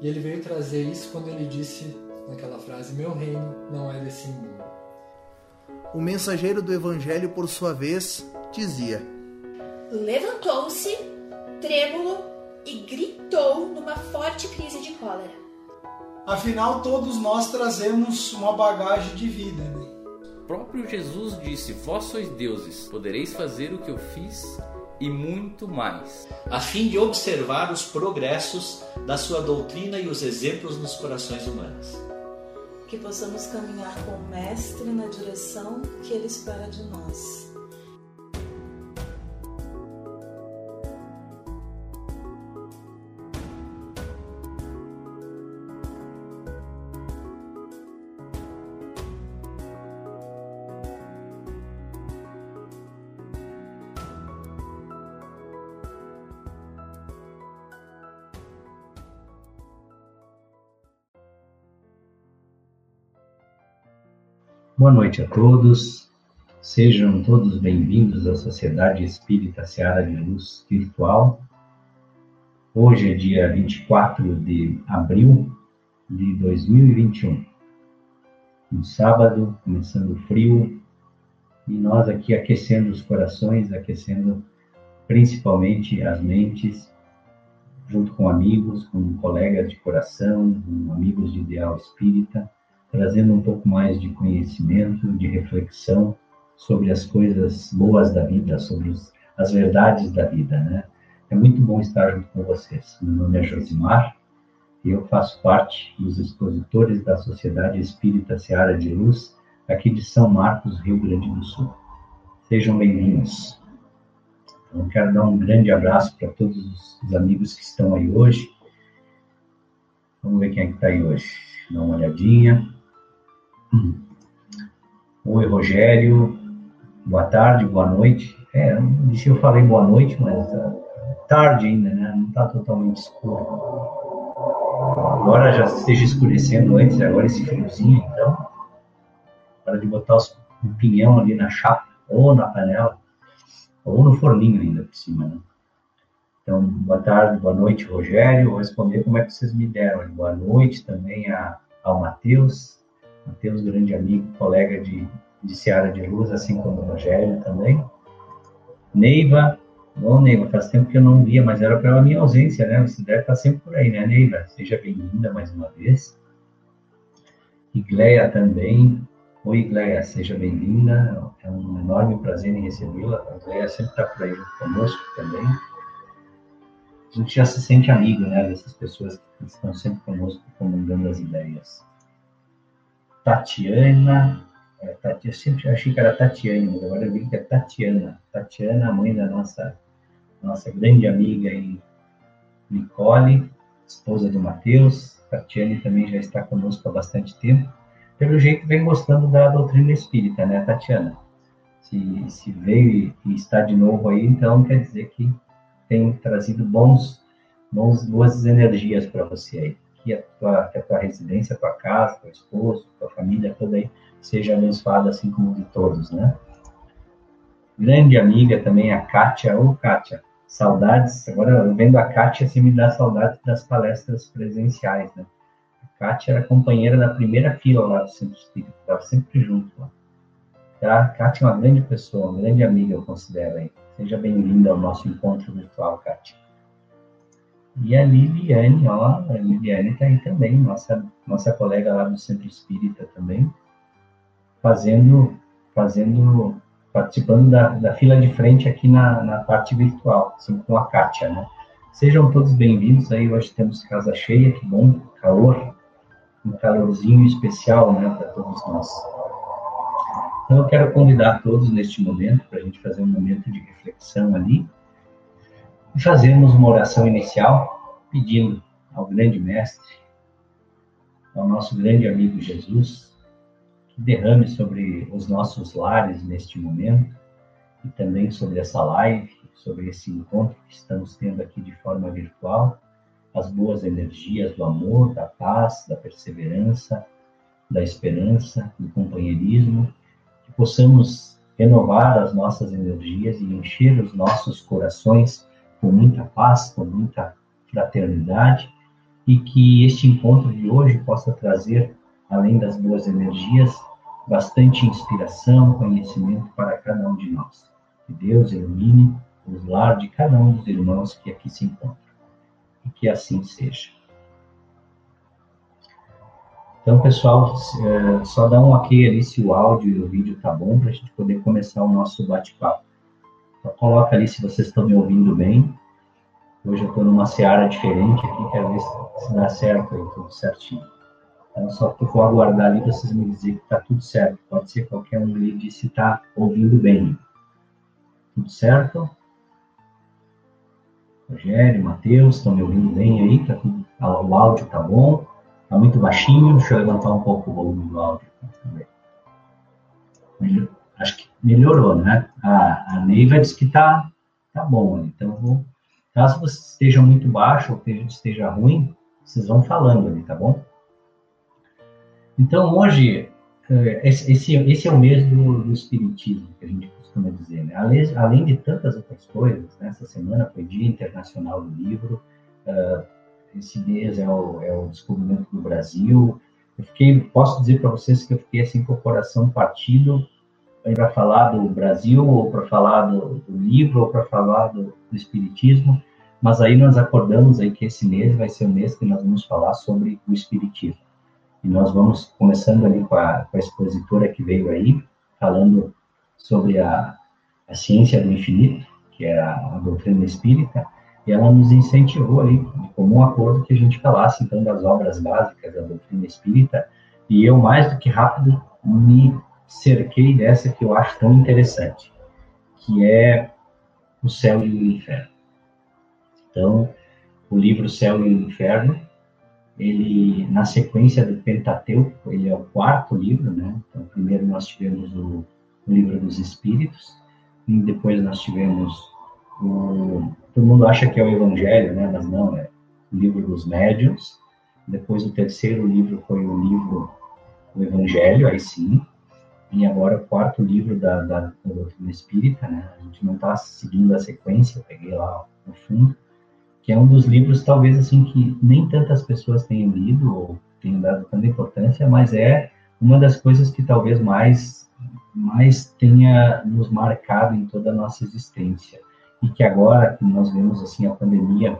E ele veio trazer isso quando ele disse naquela frase: Meu reino não é desse mundo. O mensageiro do evangelho, por sua vez, dizia: Levantou-se, trêmulo, e gritou numa forte crise de cólera. Afinal, todos nós trazemos uma bagagem de vida. Né? O próprio Jesus disse: Vós sois deuses, podereis fazer o que eu fiz e muito mais. A fim de observar os progressos da sua doutrina e os exemplos nos corações humanos. Que possamos caminhar com o Mestre na direção que ele espera de nós. Boa noite a todos. Sejam todos bem-vindos à Sociedade Espírita Seara de Luz Virtual. Hoje é dia 24 de abril de 2021. Um sábado, começando frio, e nós aqui aquecendo os corações, aquecendo principalmente as mentes, junto com amigos, com colegas de coração, com amigos de ideal espírita trazendo um pouco mais de conhecimento, de reflexão sobre as coisas boas da vida, sobre os, as verdades da vida, né? É muito bom estar junto com vocês. Meu nome é Josimar e eu faço parte dos expositores da Sociedade Espírita Seara de Luz, aqui de São Marcos, Rio Grande do Sul. Sejam bem-vindos. Então, quero dar um grande abraço para todos os amigos que estão aí hoje. Vamos ver quem é que está aí hoje. Dá uma olhadinha. Oi, Rogério. Boa tarde, boa noite. É, não sei se eu falei boa noite, mas uh, tarde ainda, né? Não está totalmente escuro. Agora já esteja escurecendo antes, agora esse friozinho, então. Para de botar os, um pinhão ali na chapa, ou na panela, ou no forninho ainda por cima, né? Então, boa tarde, boa noite, Rogério. Vou responder como é que vocês me deram. Boa noite também a, ao Matheus, Matheus, grande amigo, colega de, de Seara de Luz, assim como o Rogério também. Neiva, bom, Neiva, faz tempo que eu não via, mas era pela minha ausência, né? Você deve estar sempre por aí, né, Neiva? Seja bem-vinda mais uma vez. Igleia também. Oi, Igleia, seja bem-vinda. É um enorme prazer em recebê-la. A Igleia sempre está por aí conosco também. A gente já se sente amigo, né, dessas pessoas que estão sempre conosco, comandando as ideias. Tatiana, é, sempre achei que era Tatiane, mas agora eu vi que é Tatiana. Tatiana, a mãe da nossa, nossa grande amiga e Nicole, esposa do Matheus. Tatiane também já está conosco há bastante tempo. Pelo jeito, vem gostando da doutrina espírita, né, Tatiana? Se, se veio e está de novo aí, então quer dizer que tem trazido bons, bons boas energias para você aí que a tua, que a tua residência, a tua casa, teu esposo, tua família toda aí seja abençoada assim como de todos, né? Grande amiga também, a Kátia. Ô, Kátia, saudades. Agora, vendo a Kátia, assim, me dá saudades das palestras presenciais, né? A Kátia era companheira da primeira fila lá do Centro Espírita, estava sempre junto lá. Tá? A Kátia é uma grande pessoa, uma grande amiga, eu considero aí. Seja bem-vinda ao nosso encontro virtual, Kátia. E a Liliane, ó, a Liliane está aí também, nossa, nossa colega lá do Centro Espírita também, fazendo, fazendo, participando da, da fila de frente aqui na, na parte virtual, assim com a Kátia, né? Sejam todos bem-vindos aí, hoje temos casa cheia, que bom, calor, um calorzinho especial, né, para todos nós. Então eu quero convidar todos neste momento, para a gente fazer um momento de reflexão ali, e fazermos uma oração inicial pedindo ao grande Mestre, ao nosso grande amigo Jesus, que derrame sobre os nossos lares neste momento e também sobre essa live, sobre esse encontro que estamos tendo aqui de forma virtual, as boas energias do amor, da paz, da perseverança, da esperança, do companheirismo, que possamos renovar as nossas energias e encher os nossos corações com muita paz, com muita fraternidade e que este encontro de hoje possa trazer, além das boas energias, bastante inspiração, conhecimento para cada um de nós. Que Deus ilumine os lar de cada um dos irmãos que aqui se encontram. E que assim seja. Então, pessoal, é, só dá um ok ali se o áudio e o vídeo tá bom para a gente poder começar o nosso bate-papo. Coloca ali se vocês estão me ouvindo bem. Hoje eu estou numa seara diferente aqui, quero ver se dá certo aí, tudo certinho. Então, só que eu vou aguardar ali vocês me dizer que está tudo certo. Pode ser qualquer um ali de se está ouvindo bem. Tudo certo? Rogério, Matheus, estão me ouvindo bem aí? Tá tudo, o áudio tá bom? Tá muito baixinho? Deixa eu levantar um pouco o volume do áudio. Acho que melhorou, né? A, a Neiva disse que tá, tá bom. Então, vou, caso você esteja muito baixo ou esteja ruim, vocês vão falando ali, tá bom? Então, hoje, eh, esse, esse é o mês do, do Espiritismo, que a gente costuma dizer. Né? Além, além de tantas outras coisas, né? essa semana foi Dia Internacional do Livro, uh, esse mês é o, é o descobrimento do Brasil. Eu fiquei, posso dizer para vocês que eu fiquei assim com o coração partido para falar do Brasil, ou para falar do, do, livro, ou para falar do, do, Espiritismo, mas aí nós acordamos aí que esse mês vai ser o mês que nós vamos falar sobre o Espiritismo. E nós vamos começando ali com a, com a expositora que veio aí, falando sobre a, a ciência do infinito, que é a, a doutrina espírita, e ela nos incentivou ali, de comum acordo, que a gente falasse então das obras básicas da doutrina espírita, e eu mais do que rápido me cerquei dessa que eu acho tão interessante, que é o céu e o inferno. Então, o livro Céu e o Inferno, ele na sequência do Pentateuco, ele é o quarto livro, né? Então, primeiro nós tivemos o, o livro dos Espíritos, e depois nós tivemos o todo mundo acha que é o Evangelho, né? Mas não, é o livro dos médiuns. Depois o terceiro livro foi o livro o Evangelho, aí sim. E agora o quarto livro da, da, da doutrina espírita, né? A gente não está seguindo a sequência, peguei lá no fundo, que é um dos livros talvez assim que nem tantas pessoas tenham lido ou tenham dado tanta importância, mas é uma das coisas que talvez mais mais tenha nos marcado em toda a nossa existência e que agora que nós vemos assim a pandemia,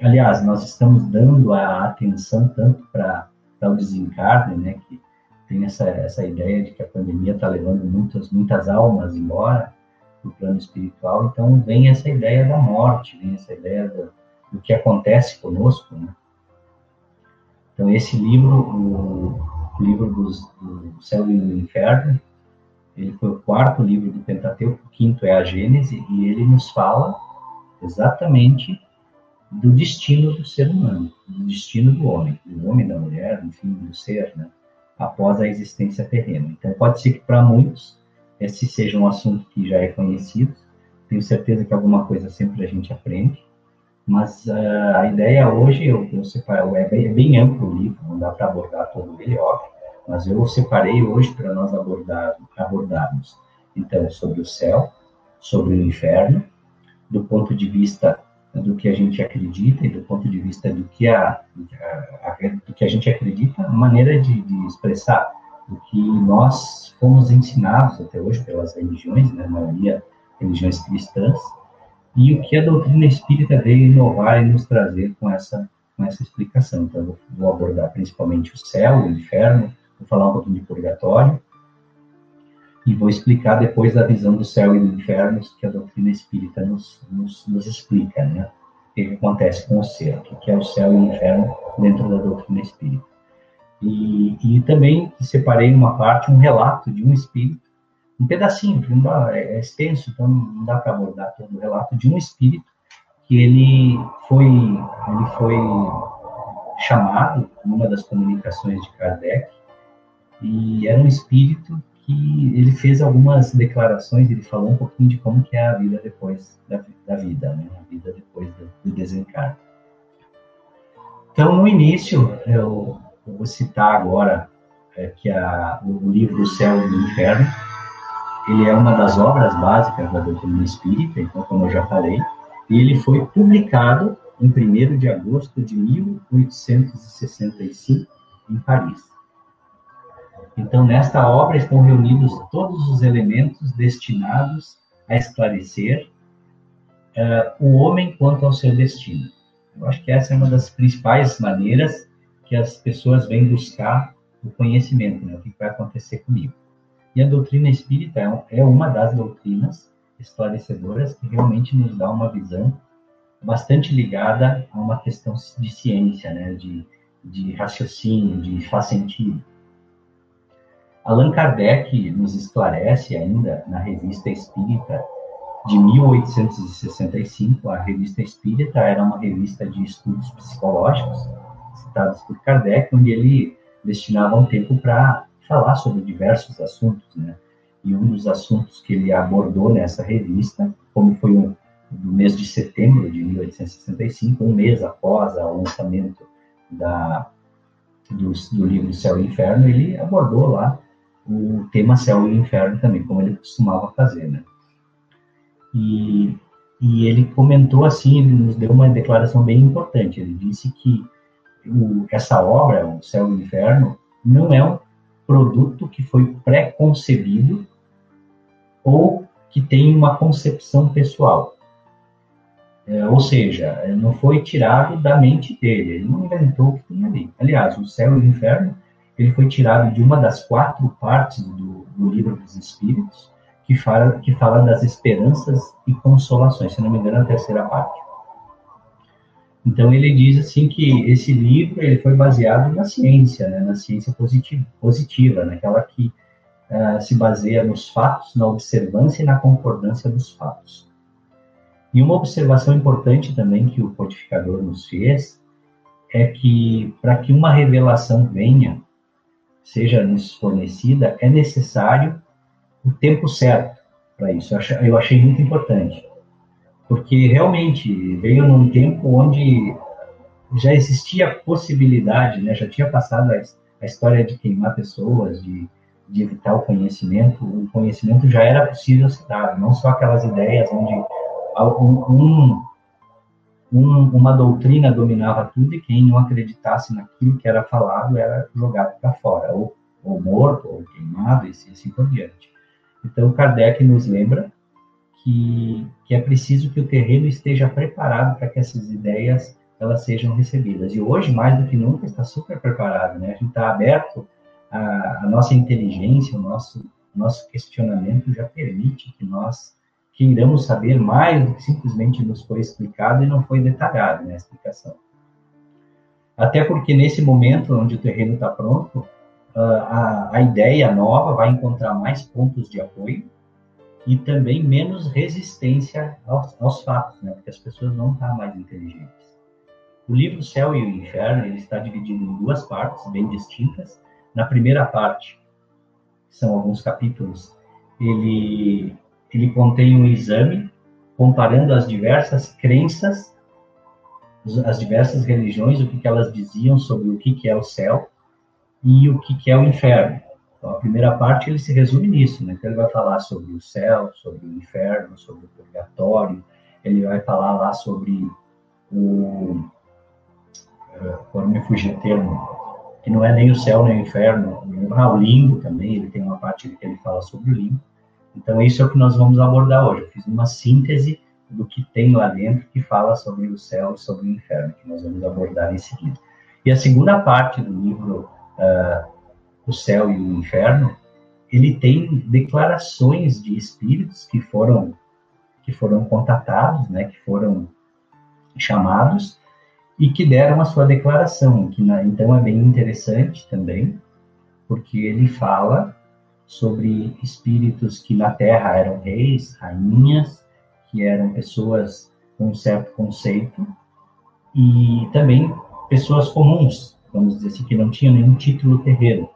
aliás, nós estamos dando a atenção tanto para o desencarne, né, que tem essa, essa ideia de que a pandemia está levando muitas, muitas almas embora do plano espiritual, então vem essa ideia da morte, vem essa ideia do, do que acontece conosco, né? Então esse livro, o, o livro dos, do Céu e do Inferno, ele foi o quarto livro do Pentateuco, o quinto é a Gênese, e ele nos fala exatamente do destino do ser humano, do destino do homem, do homem, da mulher, enfim, do ser, né? Após a existência terrena. Então, pode ser que para muitos esse seja um assunto que já é conhecido, tenho certeza que alguma coisa sempre a gente aprende, mas uh, a ideia hoje, eu, eu separo, é bem, é bem amplo o livro, não dá para abordar todo ele, óbvio, mas eu separei hoje para nós abordar, abordarmos, então, sobre o céu, sobre o inferno, do ponto de vista do que a gente acredita e do ponto de vista do que a, a, a do que a gente acredita, maneira de, de, expressar o que nós fomos ensinados até hoje pelas religiões, né, a maioria religiões cristãs, e o que a doutrina espírita veio inovar e nos trazer com essa com essa explicação. Então, eu vou abordar principalmente o céu, o inferno, Vou falar um pouquinho de purgatório e vou explicar depois a visão do céu e do inferno que a doutrina espírita nos, nos, nos explica, né? O que, que, acontece com o ser, o que é o céu e o inferno dentro da doutrina espírita. E, e também separei uma parte, um relato de um espírito, um pedacinho, que não dá, é, é extenso, então não dá para abordar todo o relato de um espírito que ele foi, ele foi chamado numa das comunicações de Kardec e era um espírito que ele fez algumas declarações, ele falou um pouquinho de como que é a vida depois da, da vida, né? a vida depois do, do. Então, no início, eu, eu vou citar agora é, que a, o livro O Céu e o Inferno, ele é uma das obras básicas da doutrina espírita, então, como eu já falei, e ele foi publicado em 1 de agosto de 1865, em Paris. Então, nesta obra estão reunidos todos os elementos destinados a esclarecer uh, o homem quanto ao seu destino. Eu acho que essa é uma das principais maneiras que as pessoas vêm buscar o conhecimento, né? o que vai acontecer comigo. E a doutrina espírita é, é uma das doutrinas esclarecedoras que realmente nos dá uma visão bastante ligada a uma questão de ciência, né? de, de raciocínio, de faz sentido. Allan Kardec nos esclarece ainda na Revista Espírita de 1865. A Revista Espírita era uma revista de estudos psicológicos, citados por Kardec, onde ele destinava um tempo para falar sobre diversos assuntos, né? E um dos assuntos que ele abordou nessa revista, como foi um, no mês de setembro de 1865, um mês após o lançamento da, do, do livro Céu e Inferno, ele abordou lá o tema céu e inferno também, como ele costumava fazer, né? E, e ele comentou assim, ele nos deu uma declaração bem importante. Ele disse que o, essa obra, o Céu e o Inferno, não é um produto que foi pré-concebido ou que tem uma concepção pessoal. É, ou seja, não foi tirado da mente dele, ele não inventou o que tem ali. Aliás, o Céu e o Inferno ele foi tirado de uma das quatro partes do, do livro dos Espíritos, que fala, que fala das esperanças e consolações, se não me engano, a terceira parte. Então ele diz assim que esse livro ele foi baseado na ciência, né, na ciência positiva, positiva naquela que uh, se baseia nos fatos, na observância e na concordância dos fatos. E uma observação importante também que o codificador nos fez é que para que uma revelação venha, seja nos fornecida, é necessário o tempo certo para isso. Eu achei muito importante, porque realmente veio num tempo onde já existia a possibilidade, né? já tinha passado a, a história de queimar pessoas, de, de, evitar o conhecimento. O conhecimento já era possível ser dado, não só aquelas ideias onde um, um, uma doutrina dominava tudo e quem não acreditasse naquilo que era falado era jogado para fora, ou, ou, morto, ou queimado, e assim por diante. Então, Kardec nos lembra que, que é preciso que o terreno esteja preparado para que essas ideias elas sejam recebidas. E hoje, mais do que nunca, está super preparado, né? A gente está aberto, a, a nossa inteligência, o nosso, nosso questionamento já permite que nós queiramos saber mais do que simplesmente nos foi explicado e não foi detalhado na explicação. Até porque nesse momento onde o terreno está pronto, a, a ideia nova vai encontrar mais pontos de apoio e também menos resistência aos, aos fatos, né? porque as pessoas não estão mais inteligentes. O livro Céu e o Inferno ele está dividido em duas partes bem distintas. Na primeira parte, que são alguns capítulos, ele ele contém um exame comparando as diversas crenças, as diversas religiões, o que, que elas diziam sobre o que, que é o céu e o que, que é o inferno. Então, a primeira parte ele se resume nisso, né? Então, ele vai falar sobre o céu, sobre o inferno, sobre o purgatório, ele vai falar lá sobre o. Eh, agora me fugir o termo, que não é nem o céu nem o inferno, ah, o limbo também, ele tem uma parte que ele fala sobre o limbo. Então, isso é o que nós vamos abordar hoje. Eu fiz uma síntese do que tem lá dentro que fala sobre o céu sobre o inferno, que nós vamos abordar em seguida. E a segunda parte do livro, uh, O Céu e o Inferno, ele tem declarações de espíritos que foram que foram contatados, né, que foram chamados e que deram a sua declaração, que na, então é bem interessante também, porque ele fala sobre espíritos que na Terra eram reis, rainhas, que eram pessoas com um certo conceito, e também pessoas comuns, vamos dizer assim, que não tinham nenhum título terreno.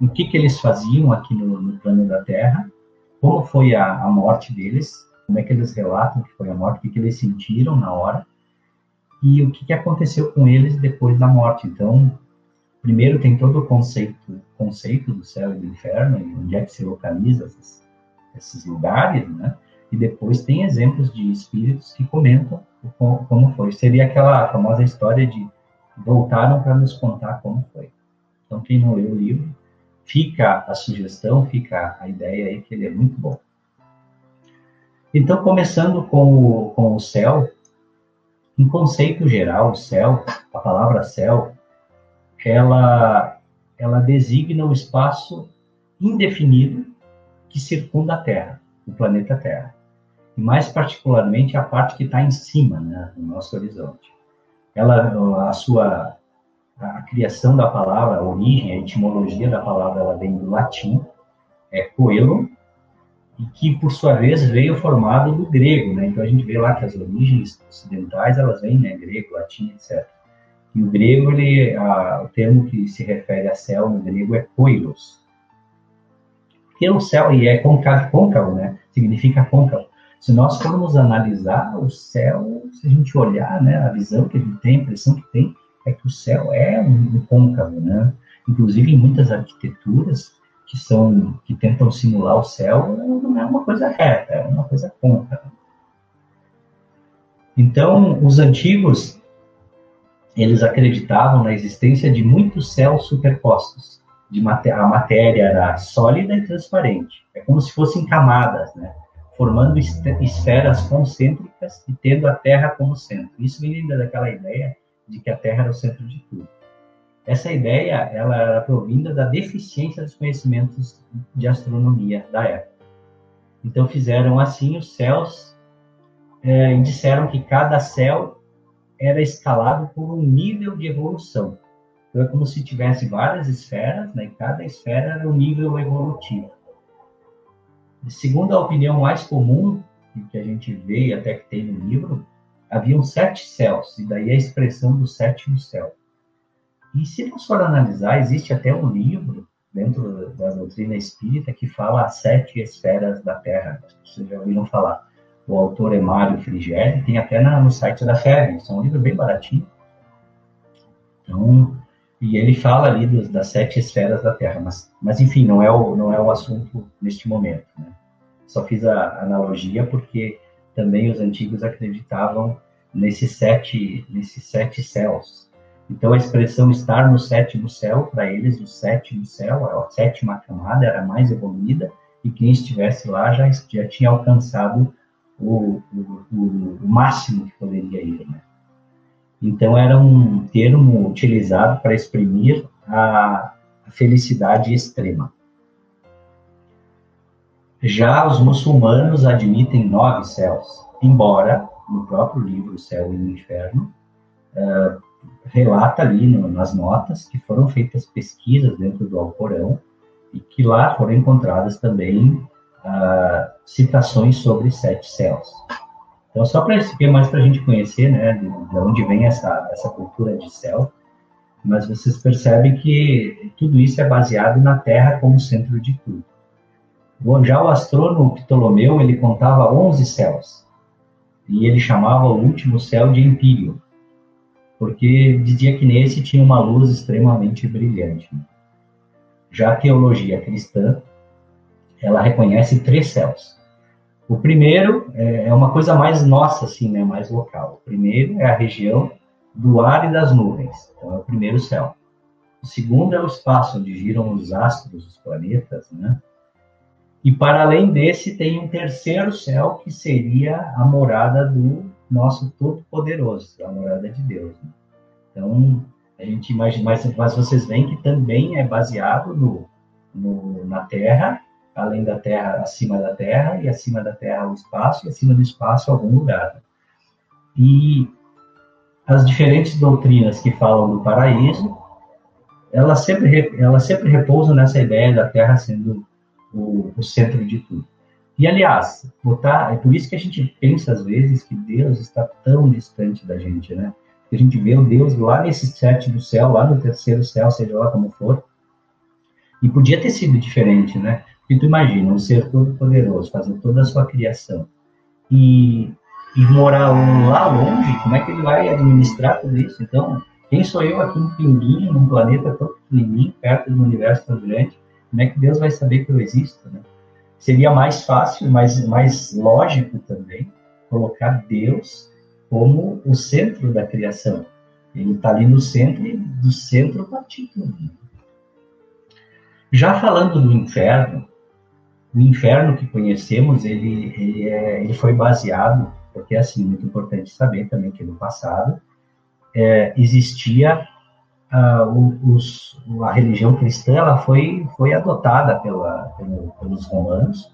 O que, que eles faziam aqui no, no plano da Terra, como foi a, a, morte deles, como é que eles relatam que foi a morte, o que, que eles sentiram na hora, e o que, que aconteceu com eles depois da morte. Então, primeiro tem todo o conceito, conceito do céu e do inferno, e onde é que se localiza esses, esses lugares, né? E depois tem exemplos de espíritos que comentam como, como foi. Seria aquela famosa história de voltaram para nos contar como foi. Então, quem não leu o livro, fica a sugestão, fica a ideia aí que ele é muito bom. Então, começando com o, com o céu, em conceito geral, o céu, a palavra céu, ela, ela designa o espaço indefinido que circunda a Terra, o planeta Terra. E mais particularmente a parte que está em cima, né, no nosso horizonte. Ela, a sua a criação da palavra, a origem, a etimologia da palavra, ela vem do latim, é coelho, e que por sua vez veio formado do grego, né? Então a gente vê lá que as origens ocidentais elas vêm, né? Grego, latim, etc. E o grego, ele, a, o termo que se refere a céu no grego é koilos. Porque o céu e é côncavo, côncavo, né? Significa côncavo. Se nós formos analisar o céu, se a gente olhar, né, a visão que gente tem, a impressão que tem, é que o céu é um côncavo, né? Inclusive em muitas arquiteturas que são que tentam simular o céu, não é uma coisa reta, é uma coisa côncava. Então, os antigos eles acreditavam na existência de muitos céus superpostos. De a matéria era sólida e transparente. É como se fossem camadas, né? formando esferas concêntricas e tendo a Terra como centro. Isso vem daquela ideia de que a Terra era o centro de tudo. Essa ideia ela era provinda da deficiência dos conhecimentos de astronomia da época. Então fizeram assim os céus é, e disseram que cada céu era escalado por um nível de evolução. Então é como se tivesse várias esferas, né, e cada esfera era um nível evolutivo. E segundo a opinião mais comum, que a gente vê e até que tem no livro, haviam sete céus, e daí a expressão do sétimo céu. E se nós for analisar, existe até um livro dentro da doutrina espírita que fala as sete esferas da Terra. Vocês já ouviram falar. O autor é Mário Frigeri, tem até no site da FEB. É um livro bem baratinho. Então, e ele fala ali dos, das sete esferas da Terra. Mas, mas enfim, não é o, não é o assunto neste momento. Né? Só fiz a analogia porque também os antigos acreditavam nesses sete, nesses sete céus. Então a expressão estar no sétimo céu, para eles o sétimo céu, a sétima camada era mais evoluída e quem estivesse lá já, já tinha alcançado o, o, o, máximo que poderia ir. Né? Então era um termo utilizado para exprimir a, a felicidade extrema. Já os muçulmanos admitem nove céus, embora no próprio livro Céu e o Inferno uh, relata ali no, nas notas que foram feitas pesquisas dentro do Alcorão e que lá foram encontradas também uh, citações sobre sete céus. Então, só para explicar mais para a gente conhecer, né, de, de, onde vem essa, essa cultura de céu, mas vocês percebem que tudo isso é baseado na Terra como centro de tudo. Bom, já o astrônomo Ptolomeu, ele contava 11 céus, e ele chamava o último céu de Empírio, porque dizia que nesse tinha uma luz extremamente brilhante. Já a teologia cristã, ela reconhece três céus. O primeiro é, é uma coisa mais nossa, assim, né, mais local. O primeiro é a região do ar e das nuvens, então é o primeiro céu. O segundo é o espaço onde giram os astros, os planetas, né? E para além desse, tem um terceiro céu que seria a morada do nosso Todo-Poderoso, a morada de Deus. Né? Então, a gente imagina, mas, vocês veem que também é baseado no, no, na Terra, além da Terra, acima da Terra, e acima da Terra o espaço, e acima do espaço algum lugar. E as diferentes doutrinas que falam do paraíso, elas sempre, elas sempre repousam nessa ideia da Terra sendo o, o centro de tudo. E, aliás, botar, é por isso que a gente pensa, às vezes, que Deus está tão distante da gente, né? Que a gente vê o Deus lá nesse sétimo céu, lá no terceiro céu, seja lá como for. E podia ter sido diferente, né? Porque tu imagina, um ser todo poderoso, fazer toda a sua criação. E, e morar lá longe, como é que ele vai administrar tudo isso? Então, quem sou eu aqui, um pinguinho, num planeta tão pequenininho, perto de um universo tão grande? Como é que Deus vai saber que eu existo, né? Seria mais fácil, mais, mais lógico também, colocar Deus como o centro da criação. Ele está ali no centro e do centro partir tudo. Já falando do inferno, o inferno que conhecemos, ele, ele, é, ele foi baseado, porque é assim, muito importante saber também que no passado é, existia uh, os, a religião cristã, ela foi, foi adotada pela, pelo, pelos romanos,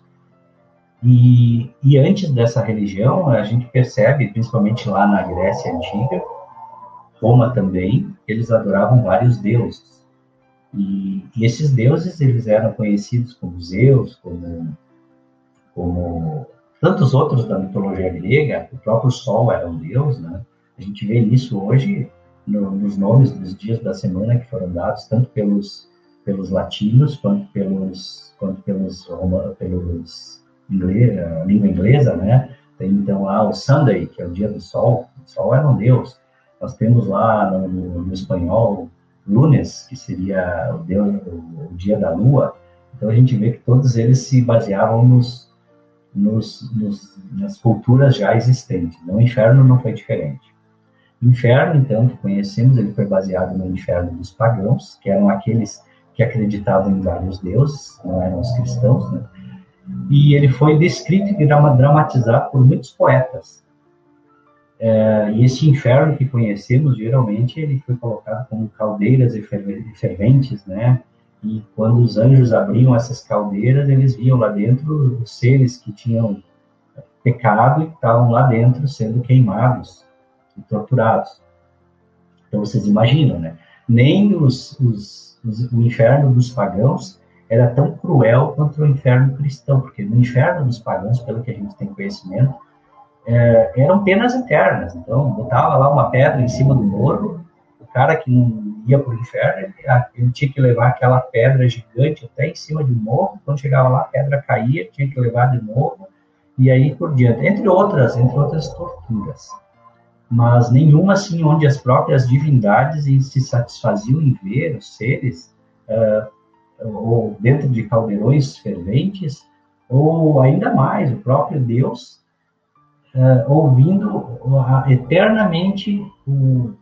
e, e antes dessa religião, a gente percebe, principalmente lá na Grécia Antiga, Roma também, eles adoravam vários deuses. E, e, esses deuses eles eram conhecidos como Zeus, como, como tantos outros da mitologia grega. O próprio Sol era um deus, né? A gente vê isso hoje no, nos nomes dos dias da semana que foram dados tanto pelos pelos latinos quanto pelos quanto pelos pelos inglês, língua inglesa, né? Tem então lá o Sunday, que é o dia do sol. O sol era um deus. Nós temos lá no, no espanhol Lunes, que seria o, deus, o, dia da lua. Então a gente vê que todos eles se baseavam nos, nos, nos, nas culturas já existentes. O inferno não foi diferente. O inferno, então, que conhecemos, ele foi baseado no inferno dos pagãos, que eram aqueles que acreditavam em vários deuses, não eram os cristãos, né? E ele foi descrito e dramatizado por muitos poetas. É, e esse inferno que conhecemos, geralmente, ele foi colocado como caldeiras ferventes, né? E quando os anjos abriam essas caldeiras, eles viam lá dentro os seres que tinham pecado e estavam lá dentro sendo queimados e torturados. Então vocês imaginam, né? Nem os, os, os, o inferno dos pagãos era tão cruel quanto o inferno cristão, porque no inferno dos pagãos, pelo que a gente tem conhecimento, é, eram penas eternas. Então, botava lá uma pedra em cima do morro, o cara que não ia para o inferno, ele, ele, tinha que levar aquela pedra gigante até em cima do morro, quando chegava lá, a pedra caía, tinha que levar de novo, e aí por diante, entre outras, entre outras torturas. Mas nenhuma assim onde as próprias divindades se satisfaziam em ver os seres uh, ou dentro de caldeirões ferventes, ou ainda mais, o próprio Deus uh, ouvindo eternamente o,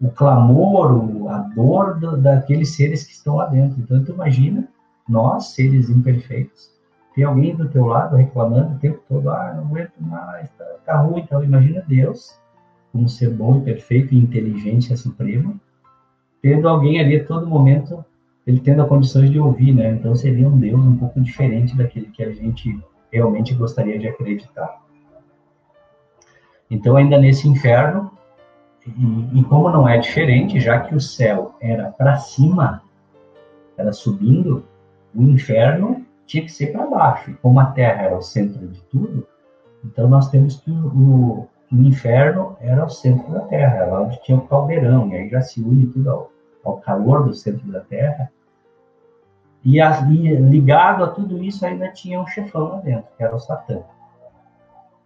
o clamor, a dor do, daqueles seres que estão lá dentro. Então, tu imagina, nós, seres imperfeitos, tem alguém do teu lado reclamando o tempo todo, ah, não aguento mais, tá, tá ruim, então imagina Deus, como ser bom, perfeito e inteligência suprema, tendo alguém ali a todo momento, ele tendo a condições de ouvir, né? Então seria um Deus um pouco diferente daquele que a gente realmente gostaria de acreditar. Então, ainda nesse inferno, e, e como não é diferente, já que o céu era para cima, era subindo, o inferno tinha que ser para baixo. E como a Terra era o centro de tudo, então nós temos que o, o inferno era o centro da Terra, era onde tinha o caldeirão, e aí já se une tudo ao, ao calor do centro da Terra. E, a, e ligado a tudo isso ainda tinha um chefão lá dentro, que era o Satã.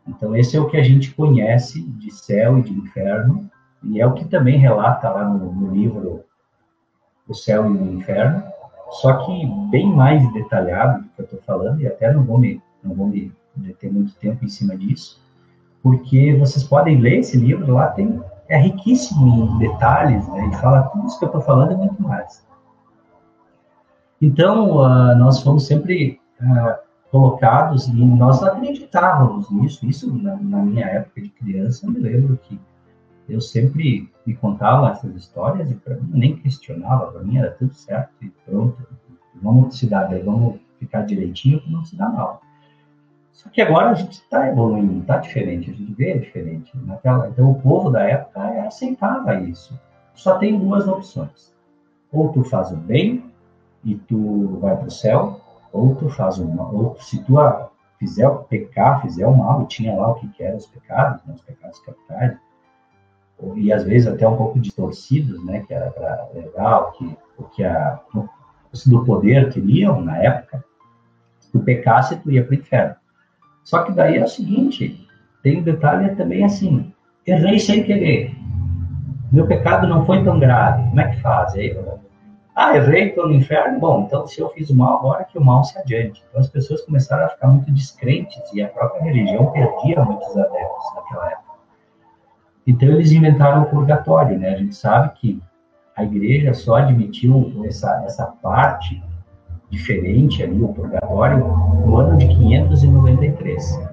Então, esse é o que a gente conhece de céu e de inferno, e é o que também relata lá no, no livro O Céu e o Inferno, só que bem mais detalhado do que eu estou falando, e até não vou me, não vou me deter muito tempo em cima disso, porque vocês podem ler esse livro lá, tem, é riquíssimo em detalhes, né, e fala tudo isso que eu estou falando e muito mais. Então, uh, nós fomos sempre uh, colocados e nós acreditávamos nisso. Isso, na, na, minha época de criança, eu me lembro que eu sempre me contava essas histórias e para mim nem questionava, para mim era tudo certo e pronto. Vamos se dar bem, vamos ficar direitinho não se dar mal. Só que agora a gente está evoluindo, está diferente, a gente vê diferente. Naquela, então o povo da época aceitava isso. Só tem duas opções. Ou tu faz o bem e tu vai para o céu, ou tu faz o mal, ou se tu fizer pecar, fizer o mal, tinha lá o que, que eram os pecados, né, os pecados capitais, e às vezes até um pouco distorcidos, né, que era para levar o que, o que a, os do poder queriam na época, se tu pecasse, tu ia para o inferno. Só que daí é o seguinte, tem um detalhe também assim, errei sem querer, meu pecado não foi tão grave, como é que faz? Aí, ah, errei, estou no inferno? Bom, então se eu fiz o mal, agora que o mal se adiante. Então as pessoas começaram a ficar muito descrentes e a própria religião perdia muitos adeptos naquela época. Então eles inventaram o purgatório, né? A gente sabe que a igreja só admitiu essa, essa parte diferente ali, o purgatório, no ano de 593.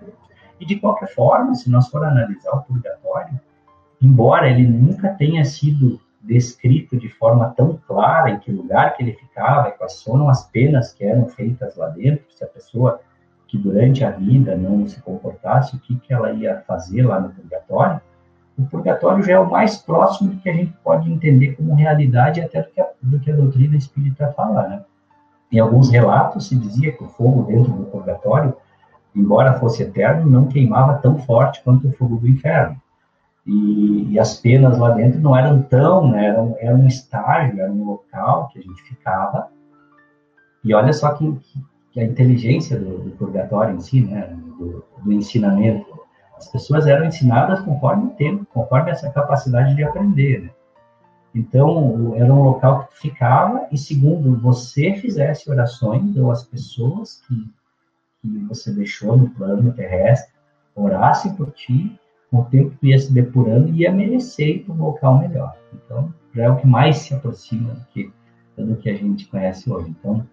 E de qualquer forma, se nós for analisar o purgatório, embora ele nunca tenha sido descrito de forma tão clara em que lugar que ele ficava, quais foram as penas que eram feitas lá dentro, se a pessoa que durante a vida não se comportasse, o que, que ela ia fazer lá no purgatório, o purgatório já é o mais próximo do que a gente pode entender como realidade até do que a, do que a doutrina espírita fala, né? Em alguns relatos se dizia que o fogo dentro do purgatório, embora fosse eterno, não queimava tão forte quanto o fogo do inferno. E, e as penas lá dentro não eram tão, né? Era, um, estágio, era um local que a gente ficava. E olha só que, que a inteligência do, do, purgatório em si, né? Do, do ensinamento. As pessoas eram ensinadas conforme o tempo, conforme essa capacidade de aprender, né? Então, era um local que ficava e, segundo você fizesse orações, ou as pessoas que, que você deixou no plano terrestre orassem por ti, com o tempo tu ia se depurando e ia merecer para um local melhor. Então, já é o que mais se aproxima do que, do que a gente conhece hoje. Então,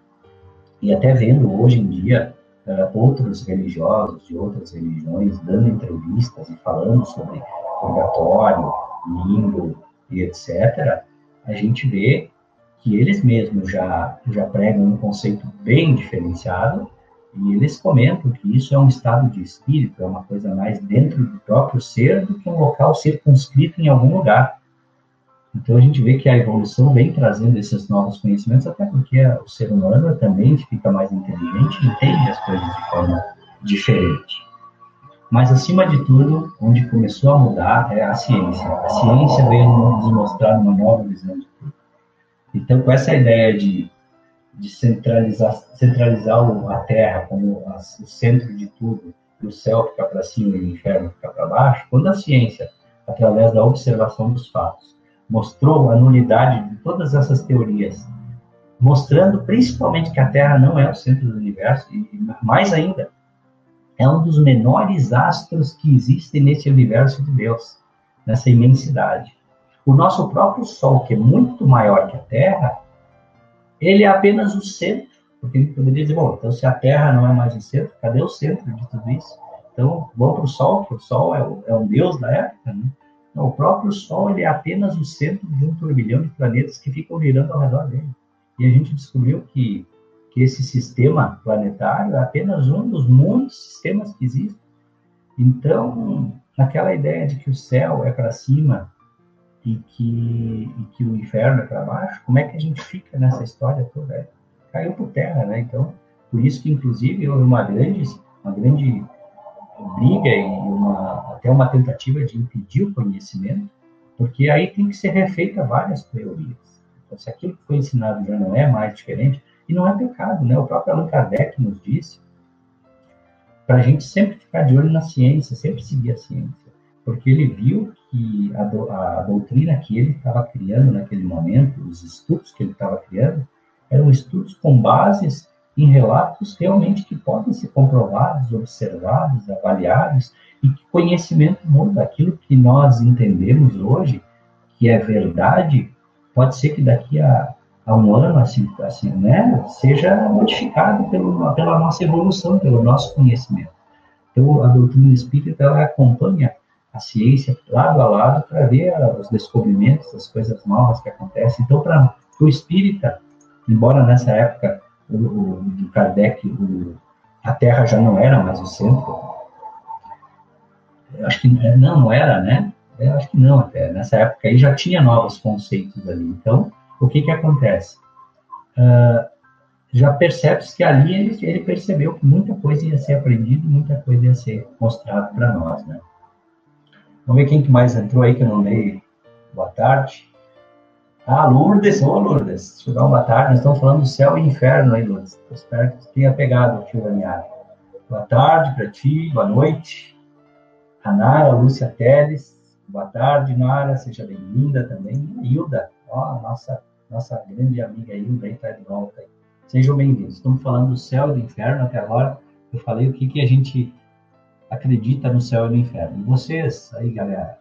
e até vendo hoje em dia uh, outros religiosos de outras religiões dando entrevistas e falando sobre purgatório, limbo, e etc., a gente vê que eles mesmos já, já pregam um conceito bem diferenciado e eles comentam que isso é um estado de espírito, é uma coisa mais dentro do próprio ser do que um local circunscrito em algum lugar. Então a gente vê que a evolução vem trazendo esses novos conhecimentos, até porque o ser humano também fica mais inteligente entende as coisas de forma diferente. Mas, acima de tudo, onde começou a mudar é a ciência. A ciência veio nos mostrar uma nova visão de tudo. Então, com essa ideia de, de centralizar, centralizar a Terra como o centro de tudo, e o céu ficar para cima e o inferno ficar para baixo, quando a ciência, através da observação dos fatos, mostrou a nulidade de todas essas teorias, mostrando principalmente que a Terra não é o centro do universo, e mais ainda, é um dos menores astros que existem nesse universo de Deus, nessa imensidade. O nosso próprio Sol, que é muito maior que a Terra, ele é apenas o centro, porque ele poderia dizer, bom, então se a Terra não é mais o centro, cadê o centro de tudo isso? Então, vamos para o Sol, que o Sol é, o, é um deus da época, né? Então, o próprio Sol ele é apenas o centro de um turbilhão de planetas que ficam girando ao redor dele. E a gente descobriu que que esse sistema planetário é apenas um dos muitos sistemas que existem. Então, naquela ideia de que o céu é para cima e que, e que o inferno é para baixo, como é que a gente fica nessa história toda? Caiu por terra, né? Então, por isso que, inclusive, houve uma grande, uma grande briga e uma, até uma tentativa de impedir o conhecimento, porque aí tem que ser refeita várias teorias. Então, se aquilo que foi ensinado já não é mais diferente, e não é pecado, né? O próprio Allan Kardec nos disse para a gente sempre ficar de olho na ciência, sempre seguir a ciência, porque ele viu que a, do, a doutrina que ele estava criando naquele momento, os estudos que ele estava criando, eram estudos com bases em relatos realmente que podem ser comprovados, observados, avaliados, e que conhecimento muda. Aquilo que nós entendemos hoje, que é verdade, pode ser que daqui a a um ano, assim, assim né, seja modificado pelo, pela nossa evolução, pelo nosso conhecimento. Então, a doutrina espírita ela acompanha a ciência lado a lado para ver os descobrimentos, as coisas novas que acontecem. Então, para o espírita, embora nessa época o, o, do Kardec o, a Terra já não era mais o centro, eu acho que não, não era, né? Eu acho que não até. Nessa época aí já tinha novos conceitos ali. Então, o que, que acontece? Uh, já percebe-se que ali ele, ele, percebeu que muita coisa ia ser aprendida, muita coisa ia ser mostrada para nós, né? Vamos ver quem que mais entrou aí que eu não dei. Boa tarde. Ah, Lourdes, ô Lourdes, deixa eu dar uma boa tarde. Nós estamos falando do céu e inferno aí, Lourdes. Eu espero que tenha pegado o fio da meada. Boa tarde para ti, boa noite. A Nara, Lúcia Teles, boa tarde, Nara, seja bem-vinda também. Hilda, ó, nossa nossa grande amiga Hilda aí está de volta. Aí. Sejam bem-vindos. Estamos falando do céu e do inferno até agora. Eu falei o que, que a gente acredita no céu e no inferno. E vocês aí, galera,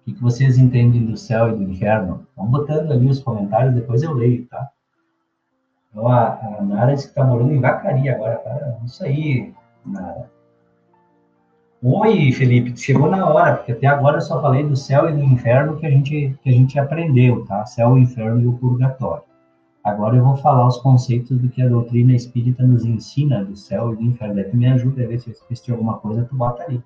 O que, vocês entendem do céu e do inferno? Vão botando ali os comentários, depois eu leio, tá? Então, a, a Nara disse que está morando em Vacaria agora, cara. Isso aí, Nara. Oi, Felipe, chegou na hora, porque até agora eu só falei do céu e do inferno que a gente, que a gente aprendeu, tá? Céu, inferno e o purgatório. Agora eu vou falar os conceitos do que a doutrina espírita nos ensina do céu e do inferno. Daí me ajuda a ver se eu esqueci alguma coisa, tu bota ali.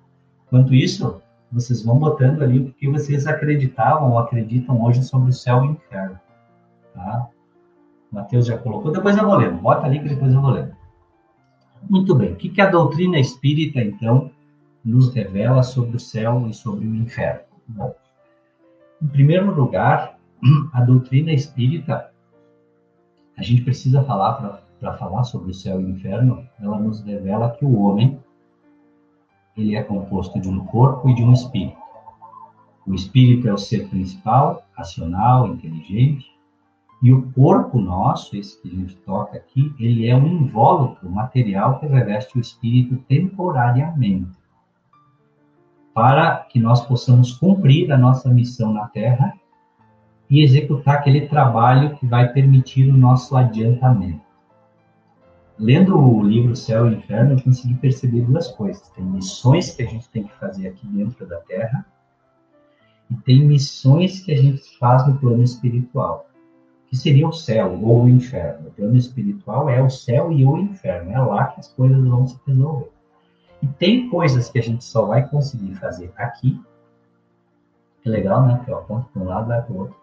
Enquanto isso, vocês vão botando ali o que vocês acreditavam ou acreditam hoje sobre o céu e o inferno. Tá? Mateus já colocou, depois eu vou ler. Bota ali que depois eu vou ler. Muito bem. O que a doutrina espírita, então, nos revela sobre o céu e sobre o inferno? Bom, em primeiro lugar, a doutrina espírita, a gente precisa falar para falar sobre o céu e o inferno, ela nos revela que o homem ele é composto de um corpo e de um espírito. O espírito é o ser principal, racional, inteligente, e o corpo nosso, esse que a gente toca aqui, ele é um invólucro material que reveste o espírito temporariamente, para que nós possamos cumprir a nossa missão na Terra e executar aquele trabalho que vai permitir o nosso adiantamento lendo o livro Céu e Inferno, eu consegui perceber duas coisas. Tem missões que a gente tem que fazer aqui dentro da Terra e tem missões que a gente faz no plano espiritual, que seria o céu ou o inferno. O plano espiritual é o céu e o inferno, é lá que as coisas vão se resolver. E tem coisas que a gente só vai conseguir fazer aqui. É legal, né? Que eu aponto para um lado, vai para o outro.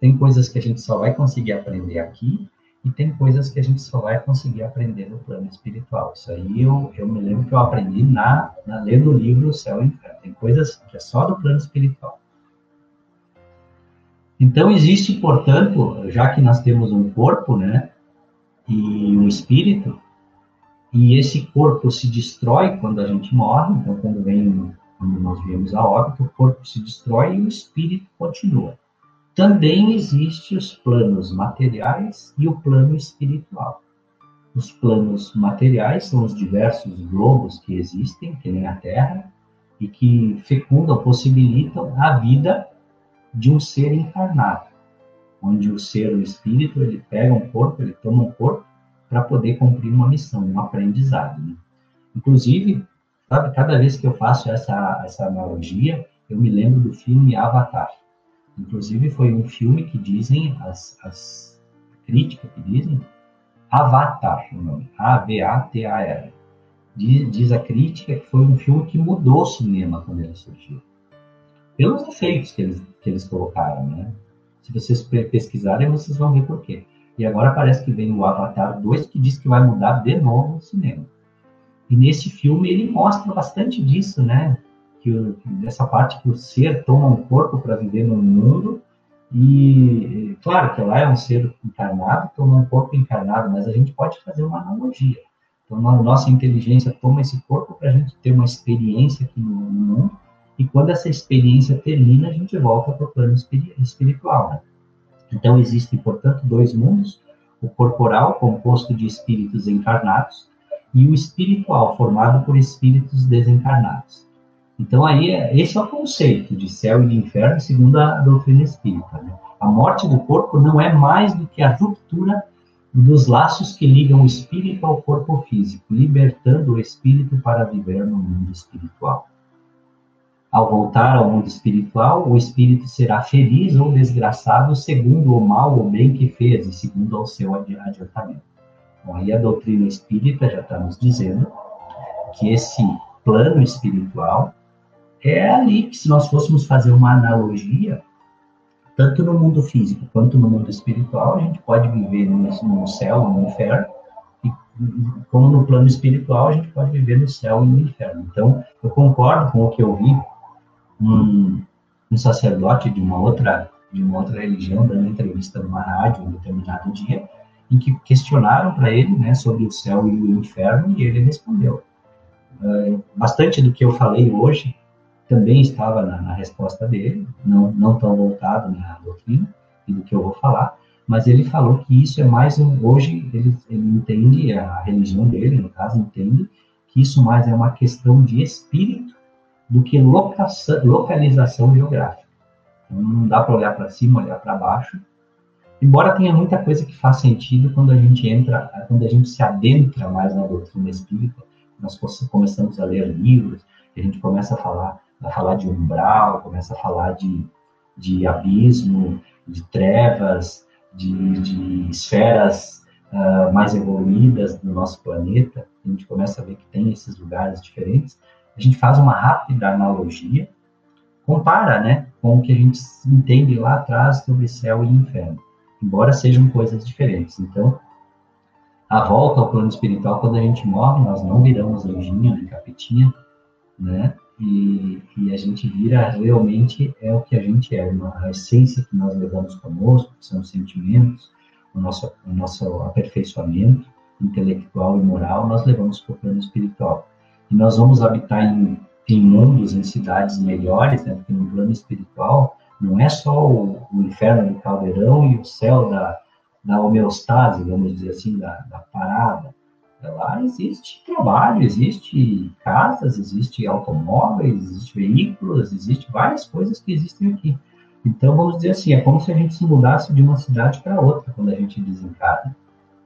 Tem coisas que a gente só vai conseguir aprender aqui e tem coisas que a gente só vai conseguir aprender no plano espiritual. Isso aí eu, eu me lembro que eu aprendi na, na lendo o livro Céu e Inferno. Tem coisas que é só do plano espiritual. Então existe, portanto, já que nós temos um corpo, né, e um espírito, e esse corpo se destrói quando a gente morre, então quando vem quando nós viemos a óbito, o corpo se destrói e o espírito continua também existem os planos materiais e o plano espiritual. Os planos materiais são os diversos globos que existem, que nem a Terra, e que fecundam, possibilitam a vida de um ser encarnado, onde o ser, o espírito, ele pega um corpo, ele toma um corpo para poder cumprir uma missão, um aprendizado. Né? Inclusive, sabe, cada vez que eu faço essa, essa analogia, eu me lembro do filme Avatar. Inclusive foi um filme que dizem, as, as críticas que dizem, Avatar, o nome, A-V-A-T-A-R. Diz, diz a crítica que foi um filme que mudou o cinema quando ele surgiu. Pelos efeitos que eles, que eles colocaram, né? Se vocês pesquisarem, vocês vão ver por quê. E agora parece que vem o Avatar 2 que diz que vai mudar de novo o cinema. E nesse filme ele mostra bastante disso, né? Que dessa parte que o ser toma um corpo para viver no mundo e claro que lá é um ser encarnado toma um corpo encarnado mas a gente pode fazer uma analogia então nossa inteligência toma esse corpo para a gente ter uma experiência aqui no, mundo e quando essa experiência termina a gente volta para o plano espiritual né? então existem portanto dois mundos o corporal composto de espíritos encarnados e o espiritual formado por espíritos desencarnados então aí esse é o conceito de céu e de inferno segundo a doutrina espírita. Né? A morte do corpo não é mais do que a ruptura dos laços que ligam o espírito ao corpo físico, libertando o espírito para viver no mundo espiritual. Ao voltar ao mundo espiritual, o espírito será feliz ou desgraçado segundo o mal ou bem que fez e segundo o seu adiantamento. Então, aí a doutrina espírita já está nos dizendo que esse plano espiritual é ali que, se nós fôssemos fazer uma analogia, tanto no mundo físico quanto no mundo espiritual, a gente pode viver no, céu, no inferno, e como no plano espiritual, a gente pode viver no céu e no inferno. Então, eu concordo com o que eu vi um, um sacerdote de uma outra de uma outra religião dando entrevista numa rádio um determinado dia, em que questionaram para ele né, sobre o céu e o inferno, e ele respondeu. Uh, bastante do que eu falei hoje também estava na, na, resposta dele, não, não tão voltado na doutrina e do que eu vou falar, mas ele falou que isso é mais um, hoje ele, ele entende, a religião dele, no caso, entende que isso mais é uma questão de espírito do que locação, localização geográfica. Então, não dá para olhar para cima, olhar para baixo. Embora tenha muita coisa que faz sentido quando a gente entra, quando a gente se adentra mais na doutrina espírita, nós começamos a ler livros, a gente começa a falar, a falar de umbral, começa a falar de, de abismo, de trevas, de, de esferas uh, mais evoluídas do nosso planeta, a gente começa a ver que tem esses lugares diferentes, a gente faz uma rápida analogia, compara, né, com o que a gente entende lá atrás sobre céu e inferno, embora sejam coisas diferentes. Então, a volta ao plano espiritual, quando a gente morre, nós não viramos anjinho nem capetinha, né? E, e, a gente vira realmente é o que a gente é, uma, a essência que nós levamos conosco, que são os sentimentos, o nosso, o nosso aperfeiçoamento intelectual e moral, nós levamos para o plano espiritual. E nós vamos habitar em, em mundos, em cidades melhores, né? porque no plano espiritual não é só o, o inferno do caldeirão e o céu da, da homeostase, vamos dizer assim, da, da parada. Lá existe trabalho, existe casas, existe automóveis, existe veículos, existe várias coisas que existem aqui. Então, vamos dizer assim, é como se a gente se mudasse de uma cidade para outra quando a gente desencarna.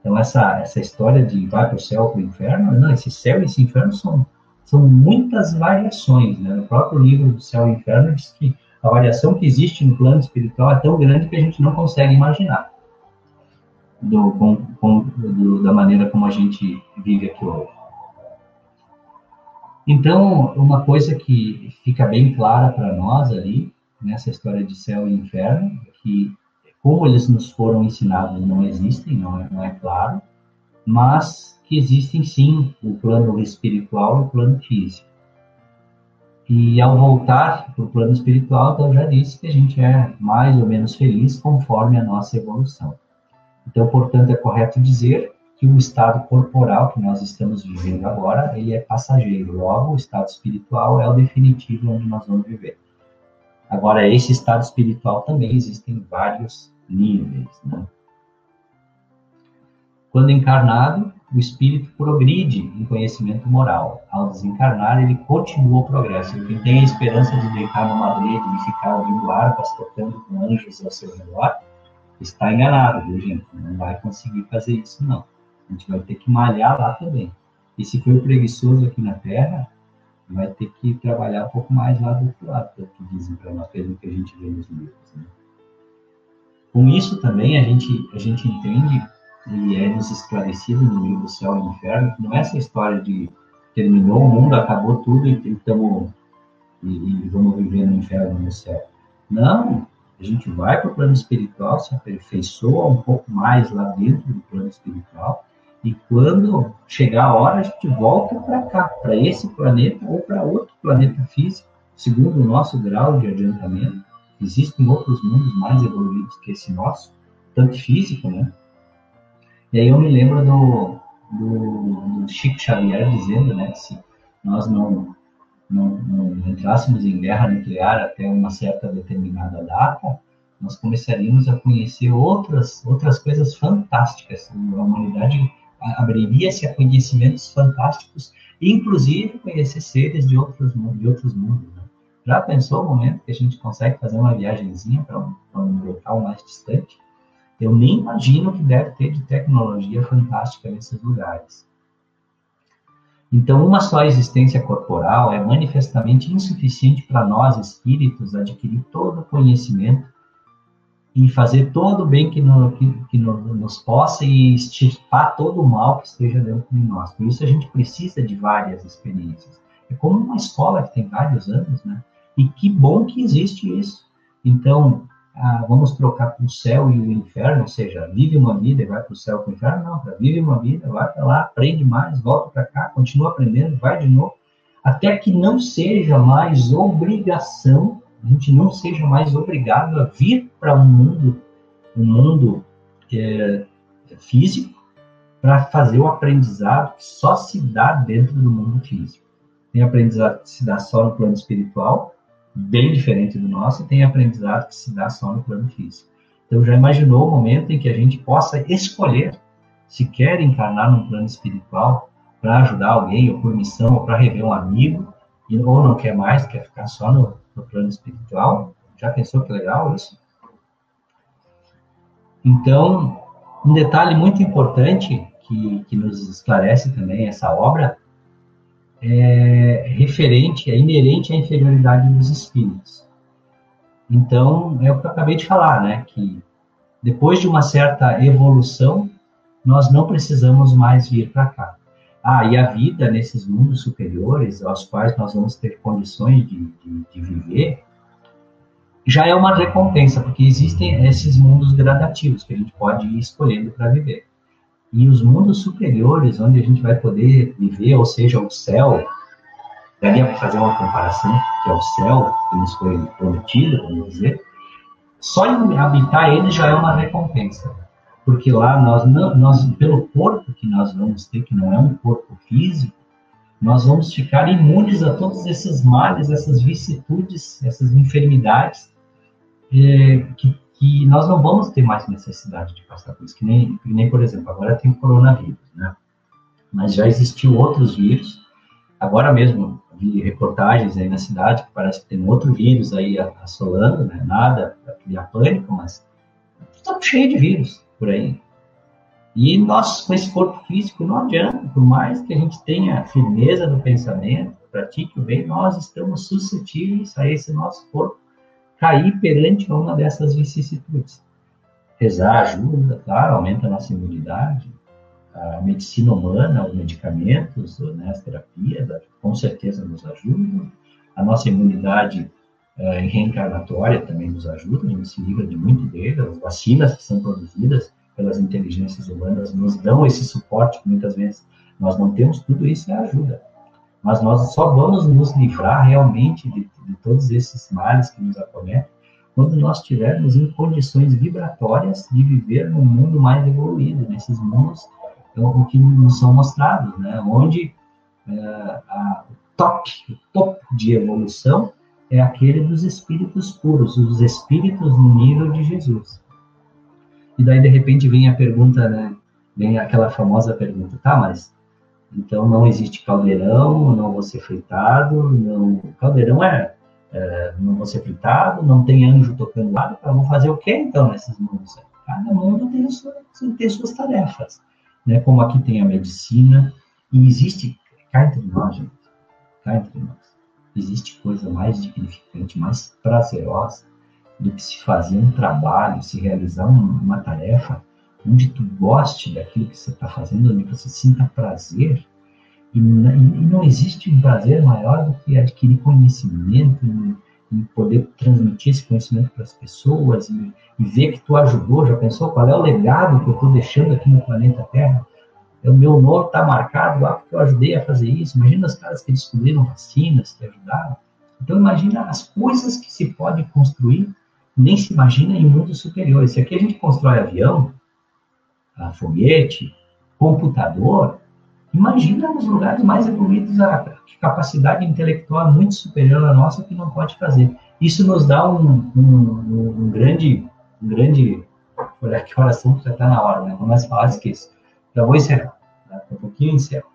Então, essa, essa história de vai para o céu, para o inferno, não, esse céu e esse inferno são, são muitas variações. Né? No próprio livro do Céu e Inferno diz que a variação que existe no plano espiritual é tão grande que a gente não consegue imaginar do, com, com, do, da maneira como a gente vive aqui hoje. Então, uma coisa que fica bem clara para nós ali, nessa história de céu e inferno, é que como eles nos foram ensinados não existem, não é, não é claro, mas que existem sim o plano espiritual e o plano físico. E ao voltar para o plano espiritual, então, eu já disse que a gente é mais ou menos feliz conforme a nossa evolução. Então, portanto, é correto dizer que o estado corporal que nós estamos vivendo agora, ele é passageiro. Logo, o estado espiritual é o definitivo onde nós vamos viver. Agora, esse estado espiritual também existem vários níveis. Né? Quando encarnado, o espírito progride em conhecimento moral. Ao desencarnar, ele continua o progresso. Quem tem a esperança de deitar numa rede e ficar ouvindo harpas tocando com anjos ao seu redor, está enganado, viu, gente? Não vai conseguir fazer isso, não. A gente vai ter que malhar lá também. E se for preguiçoso aqui na Terra, vai ter que trabalhar um pouco mais lá do outro lado, pelo que dizem para nós, pelo que a gente vê nos livros. Né? Com isso também a gente, a gente entende e é nos esclarecido no livro Céu e Inferno que não é essa história de terminou o mundo, acabou tudo e, e, e, e vamos viver no inferno no céu. Não, a gente vai para o plano espiritual, se aperfeiçoa um pouco mais lá dentro do plano espiritual, e quando chegar a hora, a gente volta para cá, para esse planeta ou para outro planeta físico, segundo o nosso grau de adiantamento. Existem outros mundos mais evoluídos que esse nosso, tanto físico, né? E aí eu me lembro do, do, do Chico Xavier dizendo, né, que se nós não não, não entrássemos em guerra nuclear até uma certa determinada data, nós começaríamos a conhecer outras, outras coisas fantásticas. A humanidade abriria-se a conhecimentos fantásticos, inclusive conhecer seres de outros, de outros mundos. Né? Já pensou o momento que a gente consegue fazer uma viagemzinha para um, um local mais distante? Eu nem imagino que deve ter de tecnologia fantástica nesses lugares. Então, uma só existência corporal é manifestamente insuficiente para nós espíritos adquirir todo o conhecimento e fazer todo o bem que, no, que, que no, nos possa e extirpar todo o mal que esteja dentro de nós. Por isso a gente precisa de várias experiências. É como uma escola que tem vários anos, né? E que bom que existe isso. Então, ah, vamos trocar para o céu e o inferno, ou seja, vive uma vida e vai para o céu e para o inferno, não, para vive uma vida, vai para lá, aprende mais, volta para cá, continua aprendendo, vai de novo, até que não seja mais obrigação, a gente não seja mais obrigado a vir para um mundo, um mundo é, físico, para fazer o aprendizado que só se dá dentro do mundo físico. Tem aprendizado que se dá só no plano espiritual, bem diferente do nosso e tem aprendizado que se dá só no plano físico. Então, já imaginou o momento em que a gente possa escolher se quer encarnar num plano espiritual para ajudar alguém, ou por missão, ou para rever um amigo, ou não quer mais, quer ficar só no, no plano espiritual? Já pensou que legal isso? Então, um detalhe muito importante que, que nos esclarece também essa obra é referente, é inerente à inferioridade dos espíritos. Então, é o que eu acabei de falar, né? Que depois de uma certa evolução, nós não precisamos mais vir para cá. Ah, e a vida nesses mundos superiores, aos quais nós vamos ter condições de, de, de viver, já é uma recompensa, porque existem esses mundos gradativos que a gente pode ir escolhendo para viver. E os mundos superiores, onde a gente vai poder viver, ou seja, o céu, daria para fazer uma comparação, que é o céu que nos foi prometido, vamos dizer, só em habitar ele já é uma recompensa. Porque lá nós, nós, pelo corpo que nós vamos ter, que não é um corpo físico, nós vamos ficar imunes a todos esses males, essas vicissitudes, essas enfermidades, é, que, que, nós não vamos ter mais necessidade de passar por isso. Que nem, que nem, por exemplo, agora tem o coronavírus, né? Mas já existiu outros vírus. Agora mesmo vi reportagens aí na cidade que parece que tem outro vírus aí assolando, né? Nada para criar pânico, mas está cheio de vírus por aí. E nós, com esse corpo físico, não adianta, por mais que a gente tenha firmeza no pensamento, pratique o bem, nós estamos suscetíveis a esse nosso corpo cair perante uma dessas vicissitudes. Rezar ajuda, claro, aumenta a nossa imunidade. A medicina humana, os medicamentos, né, as terapias, com certeza nos ajudam. A nossa imunidade uh, reencarnatória também nos ajuda, a gente se livra de muito dele. As vacinas que são produzidas pelas inteligências humanas nos dão esse suporte que muitas vezes nós não temos, tudo isso é ajuda. Mas nós só vamos nos livrar realmente de, de todos esses males que nos acometem quando nós estivermos em condições vibratórias de viver num mundo mais evoluído, nesses mundos o que nos são mostrados, né? onde é, a, o top, o topo de evolução é aquele dos espíritos puros, os espíritos no nível de Jesus. E daí, de repente, vem a pergunta, né? Vem aquela famosa pergunta, tá, mas então não existe caldeirão, não vou ser fritado, não... caldeirão é, é não vou ser fritado, não tem anjo tocando lá, eu vou fazer o que então nesses mundos? Cada mundo tem, sua, tem suas tarefas, né? Como aqui tem a medicina, e existe, cá entre nós, gente, cá entre nós, existe coisa mais dignificante, mais prazerosa do que se fazer um trabalho, se realizar uma tarefa onde tu goste daquilo que você está fazendo, onde você sinta prazer. E, não existe um prazer maior do que adquirir conhecimento e, poder transmitir esse conhecimento para as pessoas e, e, ver que tu ajudou. Já pensou qual é o legado que eu estou deixando aqui no planeta Terra? É, o meu nome está marcado lá porque eu ajudei a fazer isso. Imagina os caras que descobriram vacinas, que ajudaram. Então imagina as coisas que se pode construir nem se imagina em mundos superiores. Se aqui a gente constrói avião, a foguete, computador, imagina nos lugares mais evoluídos a capacidade intelectual muito superior à nossa que não pode fazer. Isso nos dá um, um, um grande, um grande, olha que oração já está na hora, né? Vamos falar, esqueço. Já vou encerrar, daqui a pouquinho encerro.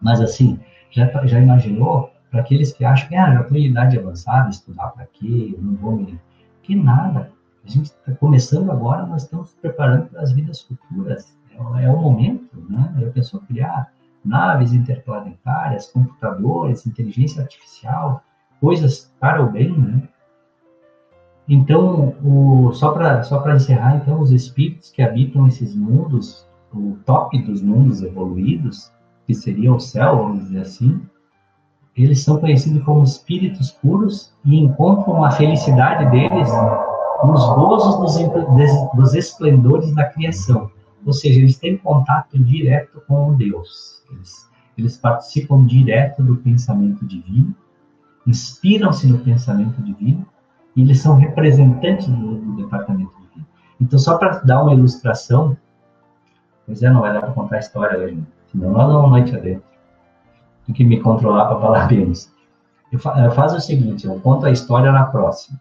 Mas assim, já, já imaginou para aqueles que acham que ah, já estou em idade avançada, estudar para quê? Não vou me que nada. A gente está começando agora, nós estamos preparando para as vidas futuras. É, é o momento, né? A pessoa criar naves interplanetárias, computadores, inteligência artificial, coisas para o bem, né? Então, o, só para só encerrar, então, os espíritos que habitam esses mundos, o top dos mundos evoluídos, que seria o céu, vamos dizer assim, eles são conhecidos como espíritos puros e encontram a felicidade deles nos gozos dos, dos esplendores da criação. Ou seja, eles têm contato direto com Deus. Eles, eles participam direto do pensamento divino, inspiram-se no pensamento divino e eles são representantes do, do departamento divino. Então, só para dar uma ilustração, pois é, não vai dar para contar a história hoje, senão nós damos noite adentro do que me controlar para falar menos. Eu, eu faço o seguinte, eu conto a história na próxima.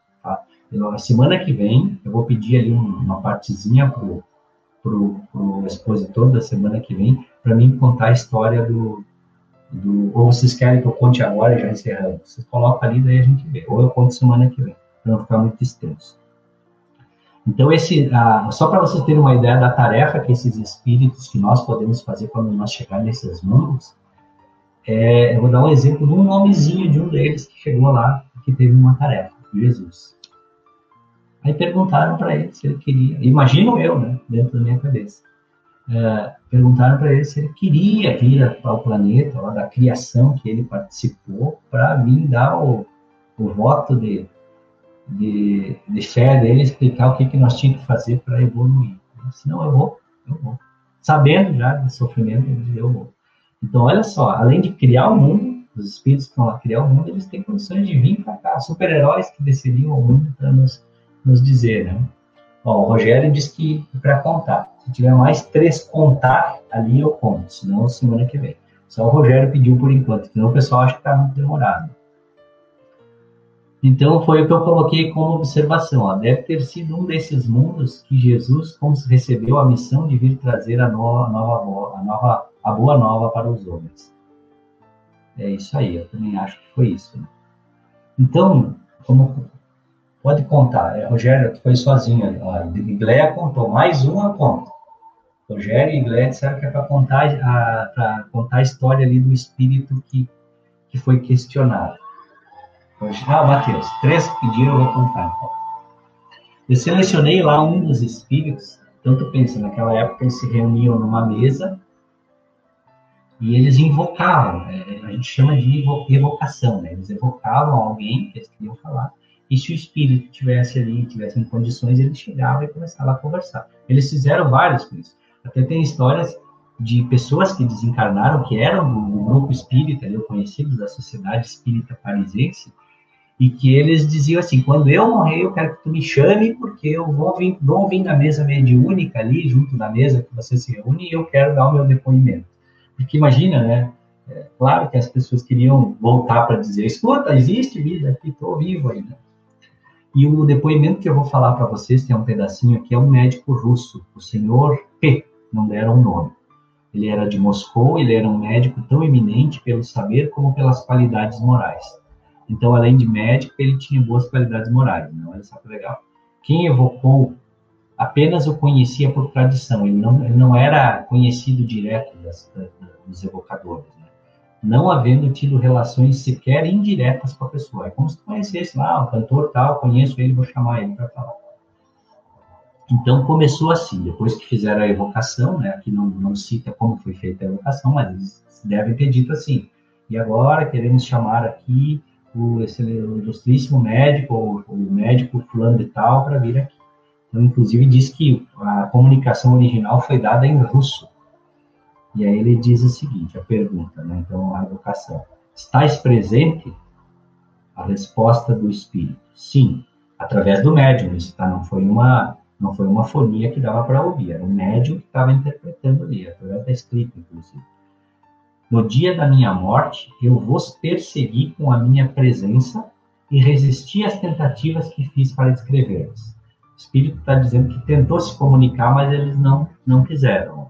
Tá? Eu, semana que vem, eu vou pedir ali uma partezinha pro, pro, pro expositor da semana que vem para mim contar a história do, do... Ou vocês querem que eu conte agora e já encerramos? Vocês colocam ali, daí a gente vê. Ou eu conto semana que vem. para não ficar muito extenso. Então, esse, ah, só para vocês terem uma ideia da tarefa que esses espíritos que nós podemos fazer quando nós chegar nesses mundos, é, eu vou dar um exemplo de um nomezinho de um deles que chegou lá, que teve uma tarefa, Jesus. Aí perguntaram para ele se ele queria, imagino eu, né, dentro da minha cabeça, é, perguntaram para ele se ele queria vir ao planeta, lá da criação que ele participou, para vir dar o, o voto de, de, de fé dele, explicar o que, que nós tínhamos que fazer para evoluir. Ele disse, não, eu vou, eu vou. Sabendo já do sofrimento, eu vou. Então, olha só, além de criar o mundo, os espíritos que vão criar o mundo, eles têm condições de vir para cá, super-heróis que desceriam o mundo para nos, nos dizer, né? Ó, o Rogério disse que para contar. Se tiver mais três contar, ali eu conto, senão semana que vem. Só o Rogério pediu por enquanto, senão o pessoal acha que está muito demorado. Então foi o que eu coloquei como observação. Ó. Deve ter sido um desses mundos que Jesus recebeu a missão de vir trazer a nova, a nova, a nova a boa nova para os homens. É isso aí, eu também acho que foi isso. Né? Então, como pode contar, é, Rogério foi sozinho, a Igleia contou, mais uma conta. Rogério e Igleia disseram que é para contar a, contar a história ali do espírito que, que foi questionado. Ah, Matheus, três pediram, eu vou contar. Eu selecionei lá um dos espíritos, tanto pensa, naquela época eles se reuniam numa mesa e eles invocavam, né? a gente chama de evocação, né? eles evocavam alguém que eles queriam falar, e se o espírito tivesse ali, tivesse em condições, ele chegava e começava a conversar. Eles fizeram vários com isso. Até tem histórias de pessoas que desencarnaram, que eram do, grupo espírita, eu conhecidos da Sociedade Espírita Parisense, e que eles diziam assim: quando eu morrer, eu quero que tu me chame, porque eu vou vir, vou vir na mesa mediúnica ali, junto na mesa que você se reúne, e eu quero dar o meu depoimento. Porque imagina, né? É, claro que as pessoas queriam voltar para dizer: escuta, existe vida aqui, estou vivo ainda. E o depoimento que eu vou falar para vocês, tem um pedacinho aqui, é um médico russo, o senhor P, não deram um nome. Ele era de Moscou, ele era um médico tão eminente pelo saber como pelas qualidades morais. Então, além de médico, ele tinha boas qualidades morais. Não, olha só que legal. Quem evocou apenas o conhecia por tradição, ele não, ele não era conhecido direto das, dos evocadores, né? Não havendo tido relações sequer indiretas com a pessoa. É como se tu conhecesse lá, o cantor tal, conheço ele, vou chamar ele para falar. Então começou assim, depois que fizeram a evocação, né, aqui não, não cita como foi feita a evocação, mas eles devem ter dito assim, e agora queremos chamar aqui o, esse, o ilustríssimo médico, ou o médico fulano de tal, para vir aqui. Então, inclusive, diz que a comunicação original foi dada em russo. E aí ele diz o seguinte, a pergunta, né? então a evocação. Estás presente? A resposta do espírito, sim, através do médium, isso tá? não foi uma não foi uma fonia que dava para ouvir, era o médium que estava interpretando ali, através da escrita, inclusive. No dia da minha morte, eu vos persegui com a minha presença e resisti às tentativas que fiz para descrevê-los. O Espírito está dizendo que tentou se comunicar, mas eles não, não quiseram.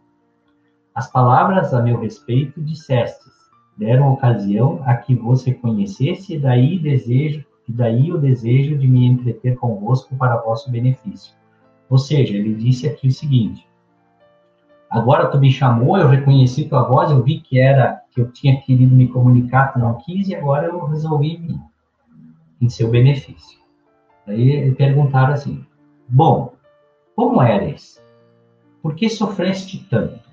As palavras a meu respeito dissestes, deram ocasião a que vos reconhecesse, e daí desejo, e daí o desejo de me entreter convosco para vosso benefício. Ou seja, ele disse aqui o seguinte: Agora tu me chamou, eu reconheci tua voz, eu vi que era que eu tinha querido me comunicar, tu não quis, e agora eu resolvi em seu benefício. Aí perguntaram assim: Bom, como eres? Por que sofreste tanto?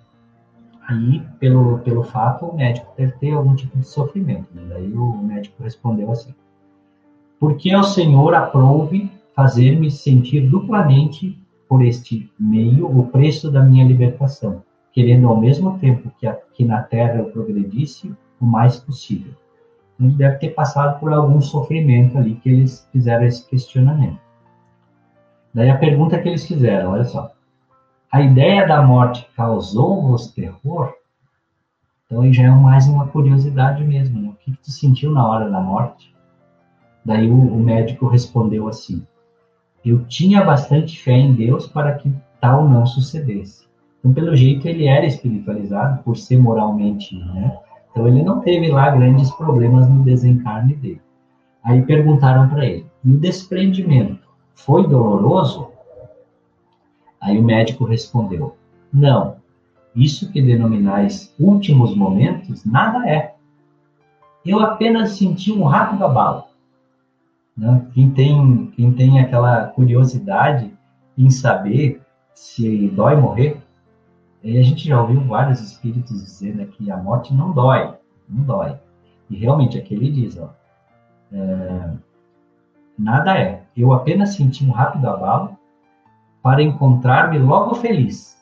Aí, pelo, pelo fato, o médico deve ter algum tipo de sofrimento. Né? Daí o médico respondeu assim: Porque o Senhor aprove fazer-me sentir duplamente por este meio o preço da minha libertação, querendo ao mesmo tempo que aqui na terra eu progredisse o mais possível. Ele deve ter passado por algum sofrimento ali que eles fizeram esse questionamento. Daí a pergunta que eles fizeram, olha só. A ideia da morte causou-vos terror? Então aí já é mais uma curiosidade mesmo. Né? O que, que tu sentiu na hora da morte? Daí o, o médico respondeu assim: Eu tinha bastante fé em Deus para que tal não sucedesse. Então, pelo jeito, ele era espiritualizado por ser moralmente, né? Então, ele não teve lá grandes problemas no desencarne dele. Aí perguntaram para ele: e o desprendimento foi doloroso? Aí o médico respondeu: não, isso que denominais últimos momentos, nada é. Eu apenas senti um rápido abalo. Né? Quem, tem, quem tem aquela curiosidade em saber se dói morrer, e a gente já ouviu vários espíritos dizendo que a morte não dói, não dói. E realmente aqui ele diz, ó, é, nada é. Eu apenas senti um rápido abalo para encontrar-me logo feliz,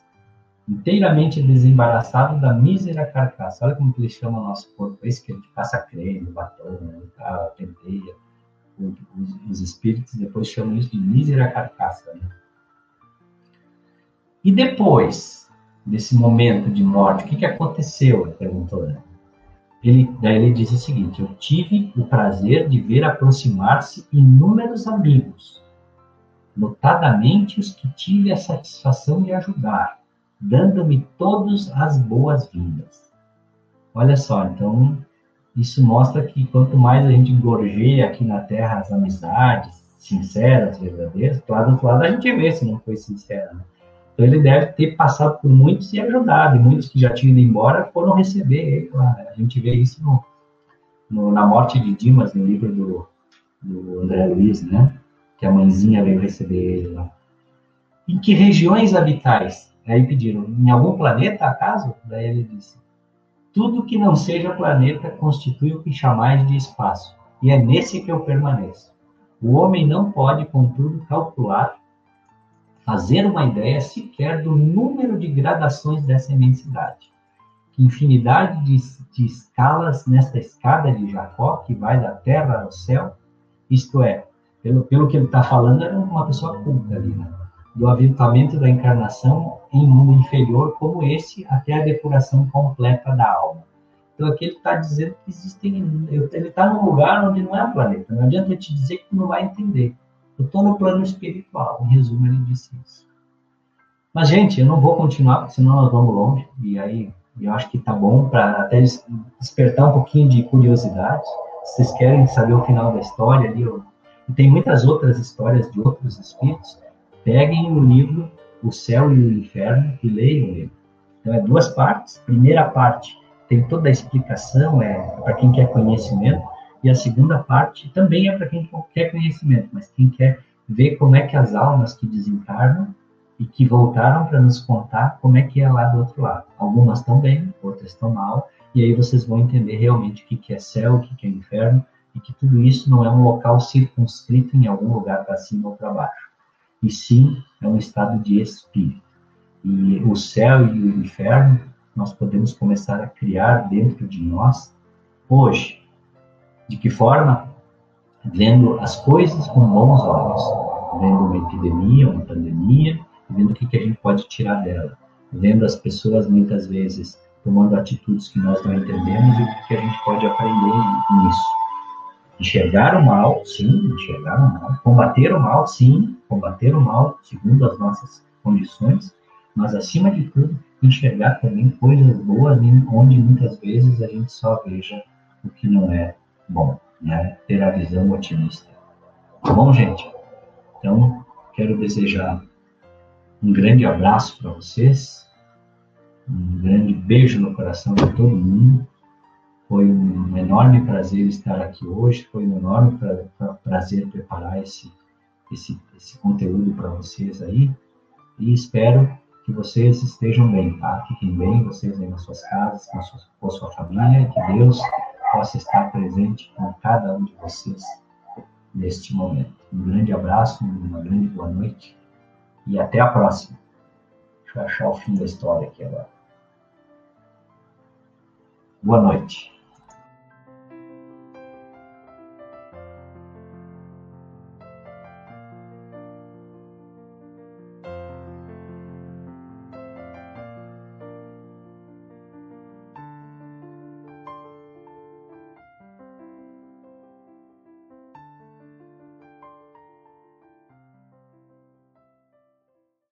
inteiramente desembaraçado da mísera carcaça. Olha como que ele chama o nosso corpo. É isso que a gente passa creme, batom, né, tá, penteia. Os, espíritos depois chamam isso de mísera carcaça. Né? E depois desse momento de morte, o que, que aconteceu? Perguntou. Né? Ele, daí ele diz o seguinte: Eu tive o prazer de ver aproximar-se inúmeros amigos, notadamente os que tive a satisfação de ajudar dando-me todas as boas-vindas. Olha só, então isso mostra que quanto mais a gente gorjeia aqui na Terra as amizades sinceras, verdadeiras, claro, do outro lado a gente vê se não foi sincera. Né? Então ele deve ter passado por muitos e ajudado, e muitos que já tinham ido embora foram receber ele lá. A gente vê isso no, no, na morte de Dimas, no livro do, do André Luiz, né? Que a mãezinha veio receber ele lá. Em que regiões habitais? Aí pediram, em algum planeta acaso? Daí ele disse, tudo que não seja planeta constitui o que chamais de espaço, e é nesse que eu permaneço. O homem não pode, contudo, calcular, fazer uma ideia sequer do número de gradações dessa imensidade. Que infinidade de, de escalas nesta escada de Jacó, que vai da terra ao céu, isto é, pelo, pelo que ele está falando, era uma pessoa culta ali, né? do aviltamento da encarnação em mundo inferior como esse até a depuração completa da alma. Então aqui ele está dizendo que existem, ele está num lugar onde não é planeta. Não adianta eu te dizer que tu não vai entender. Eu estou no plano espiritual. Em resumo, ele disse isso. Mas gente, eu não vou continuar, porque senão nós vamos longe. E aí eu acho que está bom para até despertar um pouquinho de curiosidade. Se vocês querem saber o final da história ali, eu... e tem muitas outras histórias de outros espíritos peguem o livro O Céu e o Inferno e leiam ele. Então, é duas partes. Primeira parte tem toda a explicação, é para quem quer conhecimento, e a segunda parte também é para quem quer conhecimento, mas quem quer ver como é que as almas que desencarnam e que voltaram para nos contar como é que é lá do outro lado. Algumas estão bem, outras estão mal, e aí vocês vão entender realmente o que é céu, o que é inferno, e que tudo isso não é um local circunscrito em algum lugar para cima ou para baixo e sim é um estado de espírito. E o céu e o inferno nós podemos começar a criar dentro de nós hoje. De que forma? Vendo as coisas com bons olhos, vendo uma epidemia, uma pandemia, vendo o que, que a gente pode tirar dela, vendo as pessoas muitas vezes tomando atitudes que nós não entendemos e o que, que a gente pode aprender nisso. Enxergar o mal, sim, enxergar o mal. Combater o mal, sim, combater o mal segundo as nossas condições, mas acima de tudo, enxergar também coisas boas, onde muitas vezes a gente só veja o que não é bom, né? Ter a visão otimista. Tá bom, gente? Então, quero desejar um grande abraço para vocês, um grande beijo no coração de todo mundo foi um enorme prazer estar aqui hoje, foi um enorme pra, pra, prazer preparar esse, esse, esse conteúdo para vocês aí. E espero que vocês estejam bem, tá? Fiquem bem, vocês aí nas suas casas, com a sua, com a sua família, que Deus possa estar presente com cada um de vocês neste momento. Um grande abraço, uma grande boa noite e até a próxima. Deixa eu achar o fim da história aqui agora. Boa noite.